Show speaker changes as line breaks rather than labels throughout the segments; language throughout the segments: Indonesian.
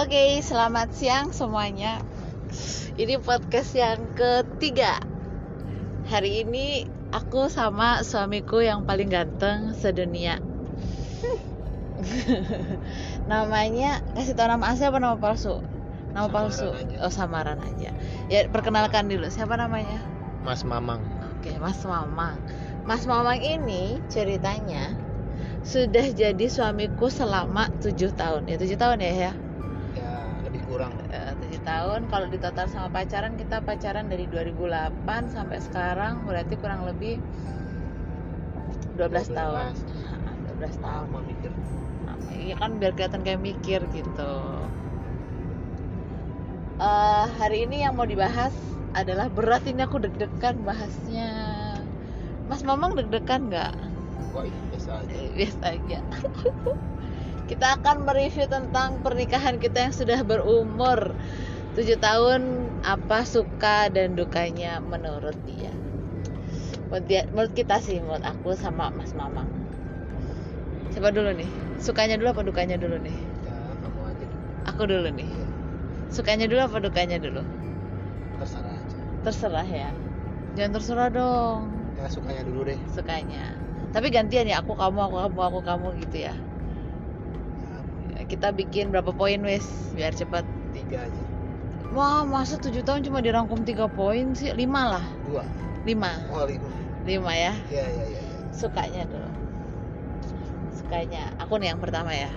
Oke, selamat siang semuanya. Ini podcast yang ketiga. Hari ini aku sama suamiku yang paling ganteng sedunia. Namanya kasih tau nama asli apa nama palsu? Nama
Samaran
palsu.
aja.
Oh, samaran aja. Ya, perkenalkan dulu. Siapa namanya?
Mas Mamang
Oke, Mas Mamang. Mas Mamang ini ceritanya sudah jadi suamiku selama tujuh tahun. Ya tujuh tahun ya ya.
ya lebih kurang
Eh, tujuh tahun. Kalau di total sama pacaran kita pacaran dari 2008 sampai sekarang berarti kurang lebih 12, tahun. 12 tahun.
lama mikir
Iya kan biar kelihatan kayak mikir gitu. Eh, hari ini yang mau dibahas adalah berat ini aku deg-degan bahasnya. Mas Mamang deg-degan nggak?
Biasa aja
Biasa aja. kita akan mereview tentang pernikahan kita yang sudah berumur 7 tahun apa suka dan dukanya menurut dia. Menurut, dia, menurut kita sih, menurut aku sama Mas Mamang. Siapa dulu nih? Sukanya dulu apa dukanya dulu nih?
ya kamu aja
Aku dulu nih. Sukanya dulu apa dukanya dulu?
terserah aja
Terserah ya. Jangan terserah dong.
ya sukanya dulu deh
Sukanya. Tapi gantian ya, aku kamu, aku kamu, aku kamu gitu ya.
ya,
Kita bikin berapa poin wes biar cepat.
tiga aja
Wah, masa 7 tahun cuma dirangkum 3 poin sih? 5 lah.
dua
5.
oh lima
5 ya.
ya ya ya, ya.
Sukanya dulu. Sukanya. Aku nih yang pertama ya.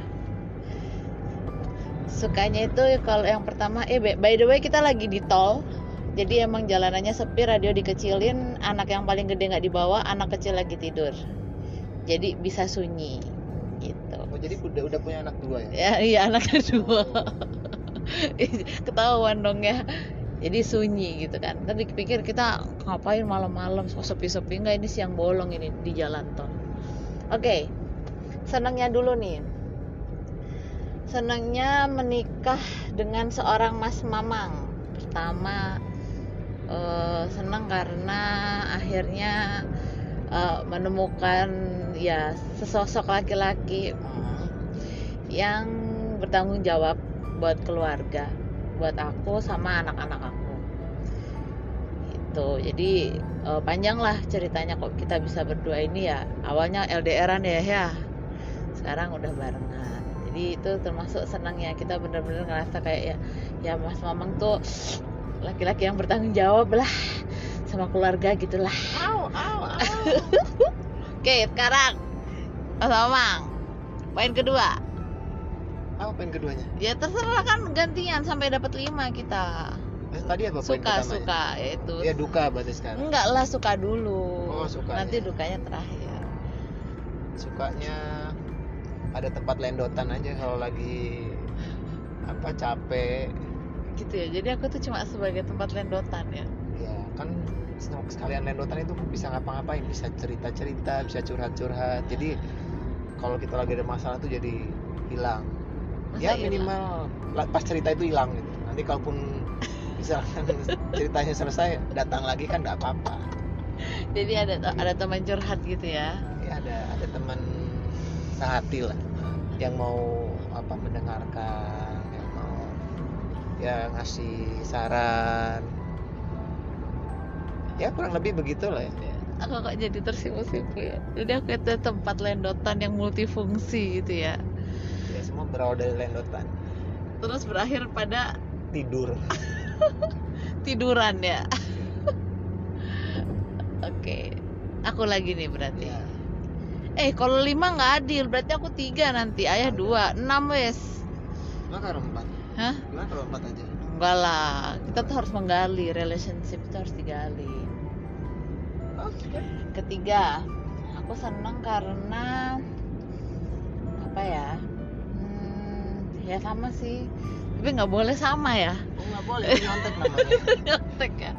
Sukanya itu kalau yang pertama eh by the way kita lagi di tol. Jadi emang jalanannya sepi, radio dikecilin, anak yang paling gede nggak dibawa, anak kecil lagi tidur. Jadi bisa sunyi gitu.
oh jadi udah udah punya anak dua ya
Ya, iya anak kedua. Ketahuan dong ya. Jadi sunyi gitu kan. Tadi pikir kita ngapain malam-malam kok sepi-sepi enggak ini siang bolong ini di jalan tol. Oke. Senangnya dulu nih. Senangnya menikah dengan seorang Mas Mamang. Pertama eh, senang karena akhirnya eh, menemukan ya sesosok laki-laki mm, yang bertanggung jawab buat keluarga, buat aku sama anak-anak aku. Itu. Jadi eh, panjang lah ceritanya kok kita bisa berdua ini ya. Awalnya LDRan ya ya. Sekarang udah barengan. Jadi itu termasuk senangnya kita bener-bener ngerasa kayak ya ya Mas Mamang tuh laki-laki yang bertanggung jawab lah sama keluarga gitulah. Oke, sekarang Mas Mamang. Poin kedua.
apa poin keduanya
Ya terserah kan gantian sampai dapat 5 kita.
Eh, tadi apa poin
Suka
pertamanya
suka itu.
ya duka berarti sekarang
Enggak lah suka dulu.
Oh, sukanya.
Nanti dukanya terakhir.
sukanya ada tempat lendotan aja kalau lagi apa capek
Gitu ya. Jadi aku tuh cuma sebagai tempat lendotan ya.
ya kan sekalian lendotan itu bisa ngapa-ngapain bisa cerita-cerita bisa curhat-curhat jadi kalau kita lagi ada masalah tuh jadi hilang
Masa
ya minimal pas cerita itu hilang gitu nanti kalaupun misalkan ceritanya selesai datang lagi kan nggak apa-apa
Jadi ada ada teman curhat gitu ya.
ya ada ada teman sehati lah yang mau ngasih saran ya kurang lebih begitu lah ya
Aku kok jadi tersipu-sipu ya. Jadi aku itu tempat lendotan yang multifungsi gitu ya.
ya semua berawal dari lendotan
Terus berakhir pada
tidur
tiduran ya. Oke. Aku lagi nih berarti.
ya
Eh kalau lima nggak adil berarti aku tiga nanti ayah dua enam wes. Hah?
gimana kalau empat aja
Enggak lah. Kita tuh harus menggali relationship itu harus digali.
oke
Ketiga, aku senang karena apa ya? Hmm, ya sama sih. Tapi nggak boleh sama ya.
oh nggak boleh nyontek namanya
Nyontek ya.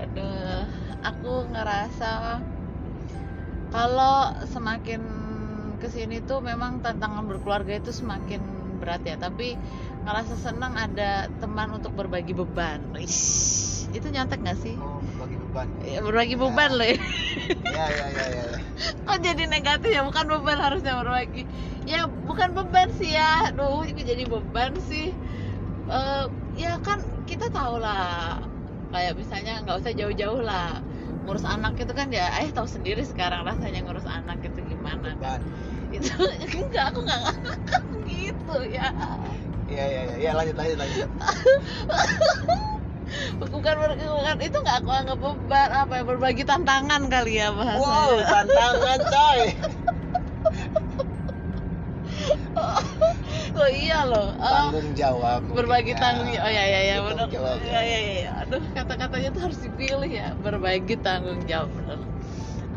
Aduh, aku ngerasa kalau semakin ke sini tuh memang tantangan berkeluarga itu semakin berat ya. Tapi ngerasa senang ada teman untuk berbagi beban. Ish. itu nyontek nggak sih?
Oh bagi beban.
Ya, berbagi beban loh ya.
ya ya ya ya, ya.
kok jadi negatif ya? Bukan beban harusnya berbagi. Ya bukan beban sih ya. Duh, itu jadi beban sih. Eh, ya kan kita tahu lah. Kayak misalnya nggak usah jauh-jauh lah. Ngurus anak itu kan ya eh tahu sendiri sekarang rasanya ngurus anak itu gimana kan.
Beban.
Itu enggak aku nggak gitu ya
ya ya ya ya lanjut lanjut lanjut.
Bukan bukan itu nggak aku anggap beban apa ya berbagi tantangan kali ya bahasanya.
Wow tantangan coy.
Oh iya loh. Eh,
tanggung jawab
berbagi
ya.
tanggung oh ya ya ya
Tanggung
benar ya. Ya ya aduh kata-katanya tuh harus dipilih ya. Berbagi tanggung jawab benar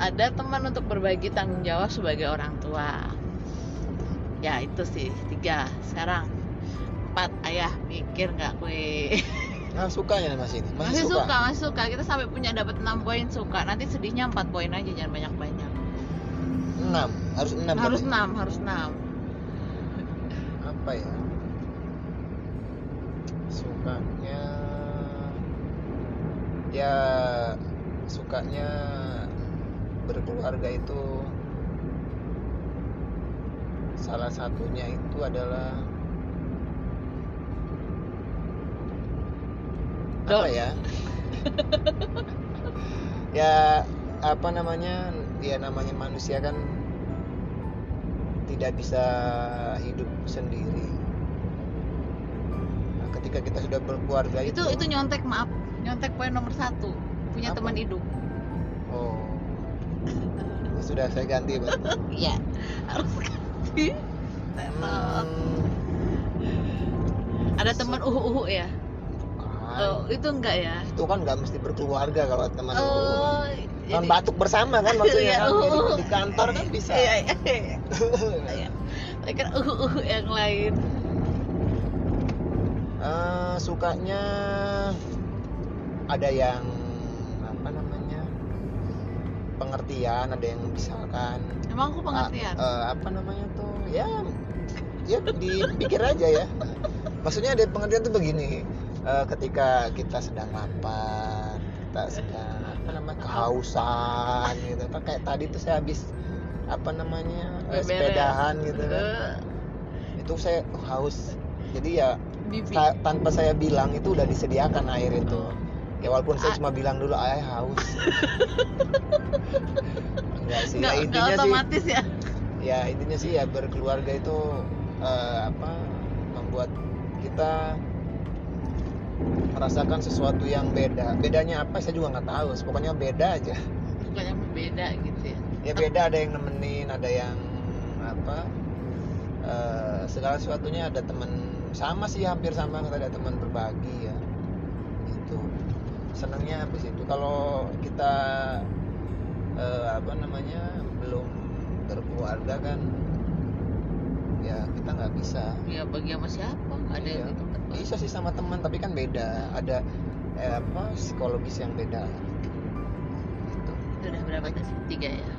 ada teman untuk berbagi tanggung jawab sebagai orang tua. Ya itu sih tiga. Sekarang empat ayah mikir nggak kue?
Nah sukanya mas ini.
Masih suka? masih suka. Kita sampai punya dapat 6 poin suka. Nanti sedihnya 4 poin aja jangan banyak banyak
enam. Harus enam
harus
tadi.
6 harus 6
apa ya? Sukanya ya sukanya berkeluarga itu salah satunya itu adalah apa ya? Ya apa namanya? Ya namanya manusia kan tidak bisa hidup sendiri. Nah, ketika kita sudah berkeluarga
itu
itu
itu nyontek maaf. Nyontek poin nomor satu. Punya
Apa?
teman hidup.
Oh. Sudah saya ganti berarti.
Iya, harus ganti.
Hmm,
Ada teman uhu-uhu ya? Oh, itu enggak ya?
itu kan nggak mesti berkeluarga kalau teman
Oh,
Teman
jadi-
batuk bersama kan maksudnya
Iya,
kan. Jadi di kantor kan bisa
Iya, iya, iya. Iya. Saya kira uhu-uhu yang lain.
Eh, sukanya ada yang apa namanya pengertian ada yang misalkan
Emang aku pengertian.
ah, eh, apa namanya tuh ya ya dipikir aja ya maksudnya ada pengertian tuh begini eh, ketika kita sedang lapar kita sedang apa namanya kehausan gitu kan kayak tadi tuh saya habis apa namanya eh,
Beberes.
sepedahan gitu kan
Eh,
itu saya haus jadi ya ta- tanpa saya bilang itu udah disediakan air itu
Oh.
ya walaupun saya
Ah.
cuma bilang dulu ayah haus enggak sih
Nggak,
ya intinya sih
otomatis ya.
ya intinya sih ya berkeluarga itu eh, apa membuat kita merasakan sesuatu yang beda. Bedanya apa? Saya juga nggak tahu. Pokoknya beda aja.
Bukannya beda gitu ya.
ya beda. Ada yang nemenin ada yang apa eh, segala sesuatunya ada teman sama sih hampir sama. Kita ada teman berbagi ya. Itu senangnya habis itu. Kalau kita eh, apa namanya belum berkeluarga kan ya bisa
Ya bagi sama siapa? Ada
Iya.
yang gitu.
bisa sih sama teman tapi kan beda ada eh, apa psikologis yang beda gitu.
Itu udah berapa tadi? Tiga ya.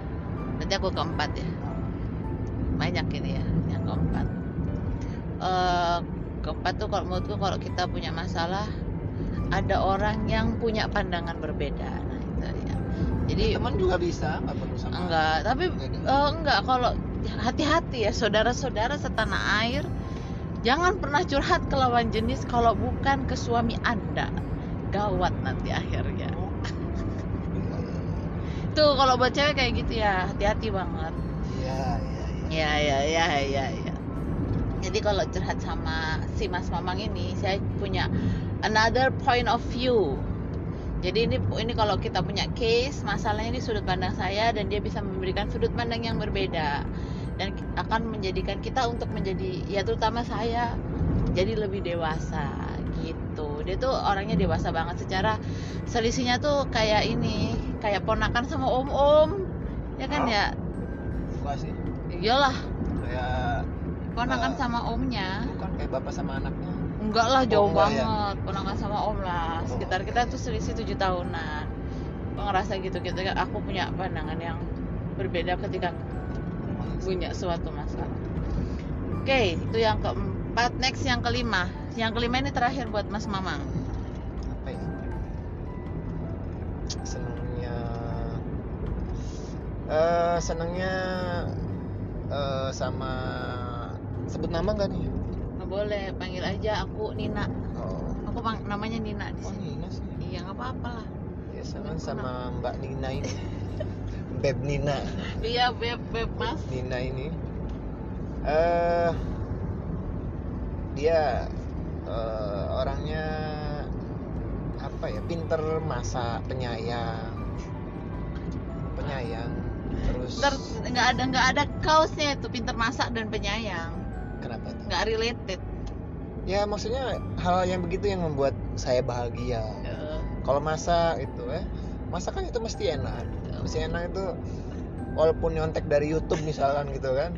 Nanti aku keempat ya. Banyak ini ya, yang keempat. Eh keempat tuh kalau menurutku kalau kita punya masalah ada orang yang punya pandangan berbeda. Nah itu ya. Jadi
teman juga bisa nggak perlu sama
enggak, tapi eh, enggak kalau hati-hati ya saudara-saudara setanah air. Jangan pernah curhat ke lawan jenis kalau bukan ke suami anda. Gawat nanti akhirnya. Tuh kalau buat cewek kayak gitu ya hati-hati banget.
Iya, iya.
ya ya ya ya ya jadi kalau curhat sama si mas mamang ini saya punya another point of view jadi ini ini kalau kita punya case masalahnya ini sudut pandang saya dan dia bisa memberikan sudut pandang yang berbeda. Dan akan menjadikan kita untuk menjadi ya terutama saya jadi lebih dewasa gitu. Dia tuh orangnya dewasa banget. Secara selisihnya tuh kayak ini kayak ponakan sama om om ya kan ya?
Enggak sih.
iyalah.
Kayak
ponakan
Eh,
sama omnya.
bukan kayak bapak sama anaknya.
Enggak lah jauh
ya?
banget. Ponakan sama om lah.
Oh,
sekitar kita tuh selisih tujuh tahunan. Ngerasa gitu gitu. Aku punya pandangan yang berbeda ketika punya suatu masalah. Oke itu yang keempat. Next yang kelima. Yang kelima ini terakhir buat mas mamang.
Apa ya? senangnya eh senangnya eh, sama sebut nama nggak nih
boleh panggil aja aku Nina.
Oh.
Aku pang- namanya Nina di
oh
sini.
Nina sih.
Iya nggak apa-apa lah.
Ya senang sama Mbak Nina ini. Beb Nina.
Iya beb beb mas.
Nina ini. Eh dia eh, orangnya apa ya pinter masak penyayang. Penyayang terus
nggak ada nggak ada kaosnya itu pinter masak dan penyayang
kenapa tuh?
nggak related.
Ya maksudnya hal yang begitu yang membuat saya bahagia. Kalau masak itu ya masakan itu mesti enak. Mesti enak itu walaupun nyontek dari YouTube misalkan gitu kan.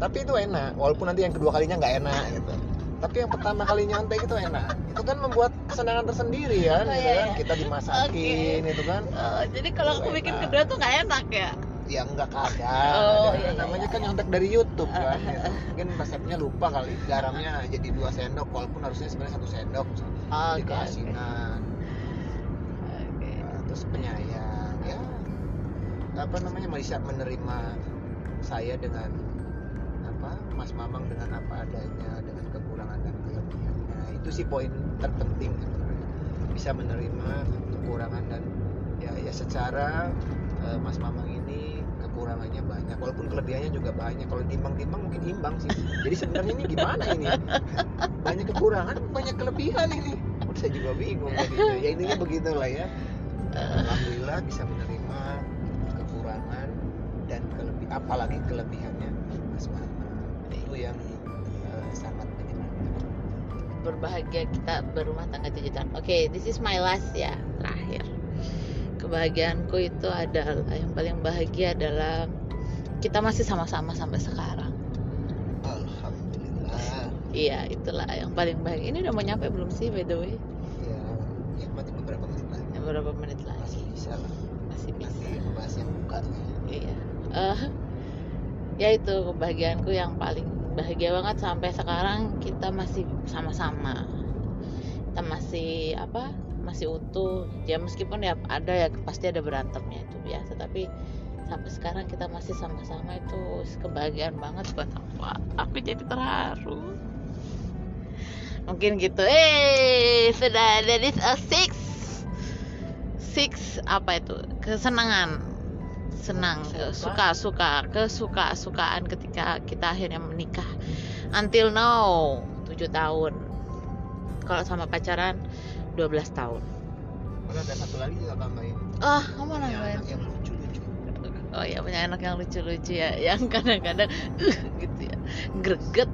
Tapi itu enak walaupun nanti yang kedua kalinya nggak enak gitu. Tapi yang pertama kali nyontek itu enak. Itu kan membuat kesenangan tersendiri kan,
Oh,
gitu
iya,
kan?
iya.
kita dimasakin itu kan.
Oh, jadi kalau aku bikin kedua tuh nggak enak ya
ya enggak kadang
Oh, iya, iya,
namanya
iya.
kan nyontek dari YouTube kan gitu. mungkin resepnya lupa kali garamnya jadi dua sendok walaupun harusnya sebenarnya satu sendok keasinan.
Oke.
Nah, terus penyayang ya. Apa namanya bisa menerima saya dengan apa Mas Mamang dengan apa adanya dengan kekurangan dan kelebihannya. Itu sih poin terpenting sebenarnya. Bisa menerima kekurangan dan ya ya secara eh, Mas Mamang kekurangannya banyak walaupun kelebihannya juga banyak. Kalau timbang-timbang mungkin imbang sih. Jadi sebenarnya ini gimana ini? Banyak kekurangan banyak kelebihan ini. Saya juga bingung jadinya. ya intinya begitulah ya. Alhamdulillah bisa menerima kekurangan dan kelebih apalagi kelebihannya Mas Mama itu yang eh, sangat menyenangkan
berbahagia kita berumah tangga tujuh. Oke, this is my last ya, terakhir. Kebahagiaanku itu adalah yang paling bahagia adalah kita masih sama-sama sampai sekarang.
alhamdulillah
Iya, itulah yang paling bahagia. Ini udah mau nyampe belum sih by the way?
ya ya mati beberapa menit lagi
Yang beberapa menit
masih
lagi.
bisa lah
Masih bisa.
nanti bahas yang bukanya
Iya. Eh, ya itu kebahagiaanku yang paling bahagia banget sampai sekarang kita masih sama-sama. Kita masih apa? Masih utuh. Ya meskipun ya ada ya pasti ada berantemnya itu biasa, tapi sampai sekarang kita masih sama-sama itu kebahagiaan banget buat aku. Aku jadi terharu. Mungkin gitu. Eh, sudah that is a six. Six apa itu? Kesenangan senang
suka
suka kesuka sukaan ketika kita akhirnya menikah until now 7 tahun kalau sama pacaran 12 tahun.
Udah ada satu lagi juga tambahin
ah kamu
Punya
nambahin
anak yang lucu-lucu.
Oh ya punya anak yang lucu-lucu ya yang kadang-kadang uh, gitu ya greget.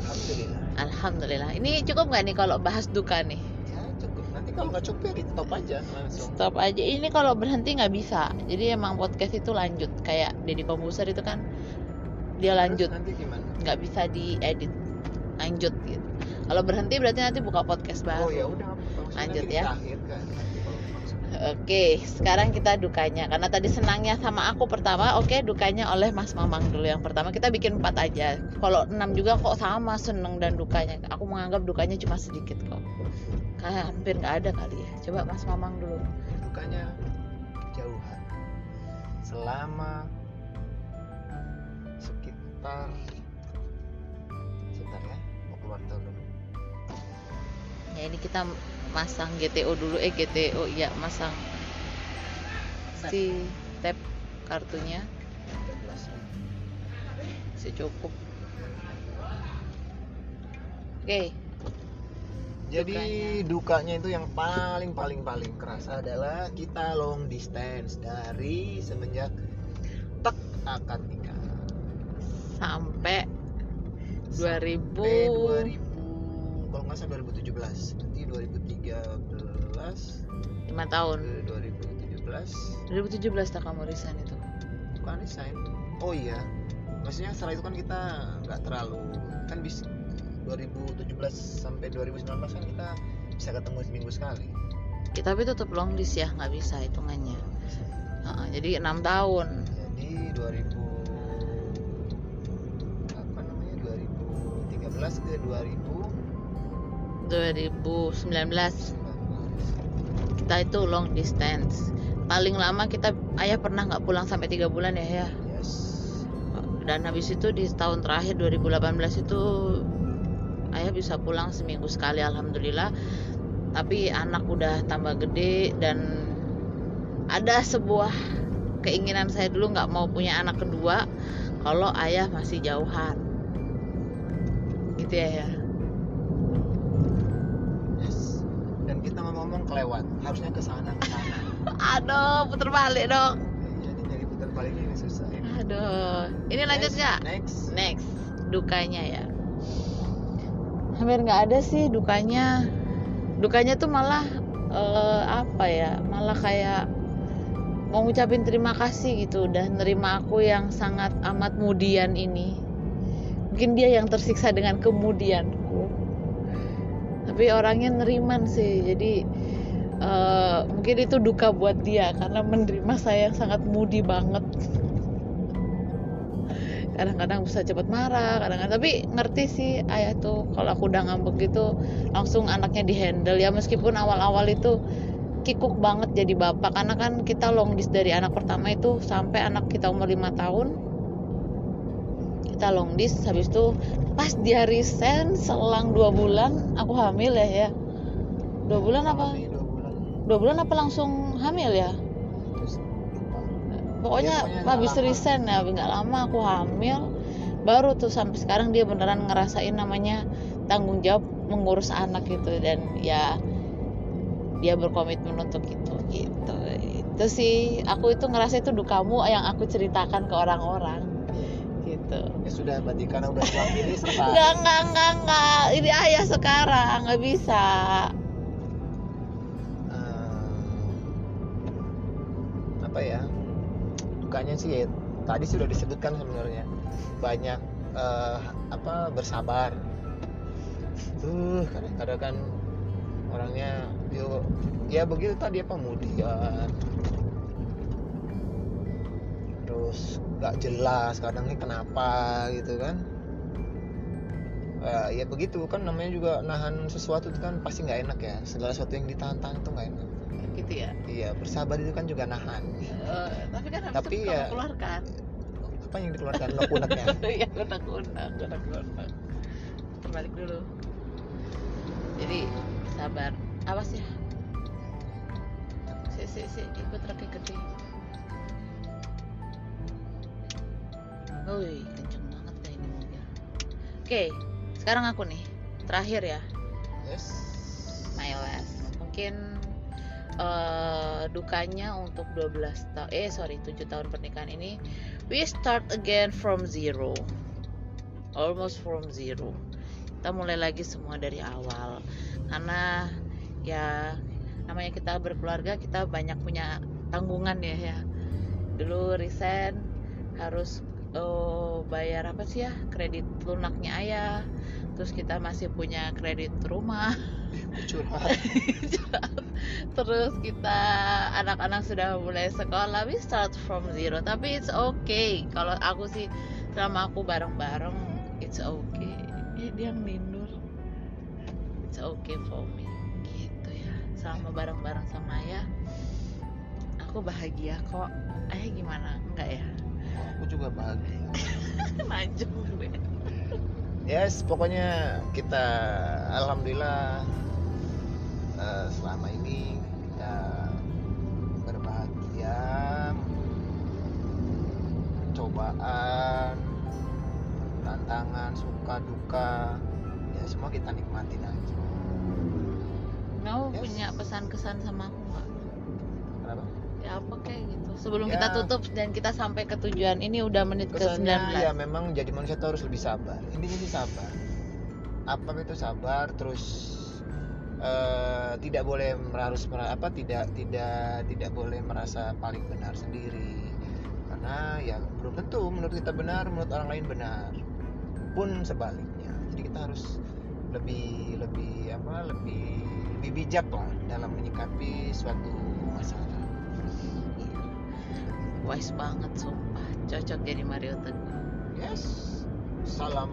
Alhamdulillah.
Alhamdulillah. Ini cukup nggak nih kalau bahas duka nih?
Ya cukup. Nanti kalau nggak cukup ya stop aja langsung.
Stop aja. Ini kalau berhenti nggak bisa. Jadi emang podcast itu lanjut. Kayak Deddy Kombuser itu kan dia lanjut. nggak bisa diedit. Lanjut gitu. Kalau berhenti berarti nanti buka podcast baru.
Oh ya udah
Lanjut ya. oke sekarang kita dukanya. Karena tadi senangnya sama aku pertama oke dukanya oleh Mas Mamang dulu yang pertama. Kita bikin empat aja. Kalau enam juga kok sama seneng dan dukanya. Aku menganggap dukanya cuma sedikit kok. Kayak hampir nggak ada kali ya. Coba Mas Mamang dulu.
Dukanya jauhan selama sekitar sebentar ya mau keluar tahun dulu.
Ya ini kita masang GTO dulu eh GTO iya masang si tab kartunya.
13
masih cukup. Oke.
Jadi dukanya. itu yang paling paling paling kerasa adalah kita long distance dari semenjak tek akad nikah.
sampai 2000
Sampai 2000 kalau nggak salah 2017. Nanti 2013
lima tahun
ke 2017
2017 tak kamu resign itu
bukan resign. Oh iya. Maksudnya setelah itu kan kita nggak terlalu kan bisa 2017 sampai 2019 kan kita bisa ketemu seminggu sekali.
Ya, tapi tetap long list ya nggak bisa hitungannya Heeh, jadi enam tahun
jadi 2000 apa namanya 2013 ke 2019
2019 kita itu long distance. Paling lama kita ayah pernah nggak pulang sampai tiga bulan ya ya?
Yes.
Dan habis itu di tahun terakhir 2018 itu ayah bisa pulang seminggu sekali alhamdulillah. Tapi anak udah tambah gede dan ada sebuah keinginan saya dulu nggak mau punya anak kedua kalau ayah masih jauhan. Gitu ya ya
kelewat. Harusnya ke sana ke sana.
Aduh puter balik dong.
Jadi jadi putar balik ini susah. Ya.
aduh. Ini lanjut
Yes,
nggak?
next.
Next. Dukanya ya. Hampir nggak ada sih dukanya. Dukanya tuh malah eh, apa ya? Malah kayak mau ngucapin terima kasih gitu. Udah nerima aku yang sangat amat mudian ini. Mungkin dia yang tersiksa dengan kemudianku. Tapi orangnya neriman sih. Jadi eh, mungkin itu duka buat dia karena menerima saya yang sangat mudi banget. Kadang-kadang bisa cepet marah kadang-kadang. Tapi ngerti sih ayah tuh kalau aku udah ngambek gitu langsung anaknya dihandle. Ya meskipun awal-awal itu kikuk banget jadi bapak. Karena kan kita long list dari anak pertama itu sampai anak kita umur lima tahun. Kita long list habis itu pas dia resign selang dua bulan aku hamil ya ya. Dua bulan apa
dua bulan
apa langsung hamil ya? Pokoknya
nggak
habis resign ya nggak lama aku hamil baru tuh sampai sekarang dia beneran ngerasain namanya tanggung jawab mengurus anak gitu. Dan ya dia berkomitmen untuk itu gitu. Itu sih aku itu ngerasa itu dukamu yang aku ceritakan ke orang-orang gitu.
Ya sudah berarti karena udah diwakili selesai
Enggak, enggak, enggak, enggak. Ini ayah sekarang, nggak bisa.
Dukanya sih ya, tadi sudah disebutkan sebenarnya. Banyak eh, apa bersabar. Tuh kadang-kadang kan orangnya yo ya begitu tadi apa kemudian terus nggak jelas kadang ini kenapa gitu kan. Eh, ya begitu kan namanya juga nahan sesuatu itu kan pasti nggak enak ya. Segala sesuatu yang ditahan-tahan itu nggak enak
Gitu ya.
iya bersabar itu kan juga nahan
Eh, tapi kan habis
Tapi
itu
ya-
keluarkan.
apa yang dikeluarkan unek-uneknya
Iya, unek-unek, unek-unek. Terbalik dulu. Jadi sabar. Awas ya. Si, si, si, ikut raki gede. Wih, kenceng banget kayak ini mobil. Oke, sekarang aku nih. Terakhir ya.
yes
my last mungkin eh, dukanya untuk 12 tahun eh sorry 7 tahun pernikahan ini we start again from zero. Almost from zero. Kita mulai lagi semua dari awal. Karena ya namanya kita berkeluarga kita banyak punya tanggungan ya ya. Dulu resign harus oh, bayar apa sih ya kredit lunaknya ayah. Terus kita masih punya kredit rumah
curhat.
Terus kita anak-anak sudah mulai sekolah we start from zero. Tapi it's okay. Kalau aku sih selama aku bareng-bareng it's okay. Ya dia ngelindur it's okay for me. Gitu ya. Selama bareng-bareng sama ayah aku bahagia kok. Ayah gimana? Enggak ya?
Aku juga bahagia.
Lanjut gue
yes pokoknya kita alhamdulillah eh, selama ini kita berbahagia cobaan tantangan suka duka ya semua kita nikmatin aja
kamu
Yes.
punya pesan kesan sama aku apa kayak gitu. Sebelum
Ya.
kita tutup dan kita sampai ke tujuan ini udah menit ke 19
kesannya ya memang jadi manusia itu harus lebih sabar. Intinya sih sabar. Apa itu sabar? Terus eh, tidak boleh harus apa tidak tidak tidak boleh merasa paling benar sendiri. Karena ya belum tentu menurut kita benar menurut orang lain benar. Pun sebaliknya. Jadi kita harus lebih lebih apa lebih lebih bijak lah dalam menyikapi suatu masalah
wise banget sumpah cocok jadi Mario Teguh
Yes. Salam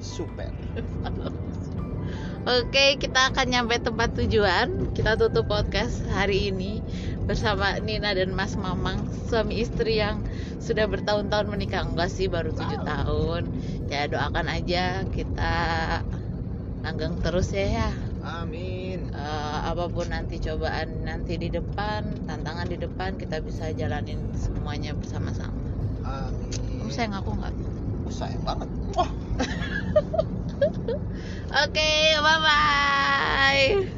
super.
Oke, kita akan nyampe tempat tujuan. Kita tutup podcast hari ini. bersama Nina dan Mas Mamang suami istri yang sudah bertahun-tahun menikah enggak sih baru tujuh
Wow.
tahun ya doakan aja kita langgeng terus ya ya
Amin.
Eh, apa pun nanti cobaan nanti di depan tantangan di depan kita bisa jalanin semuanya bersama-sama
Amin.
kamu sayang aku nggak
sayang banget. Wah.
oke bye bye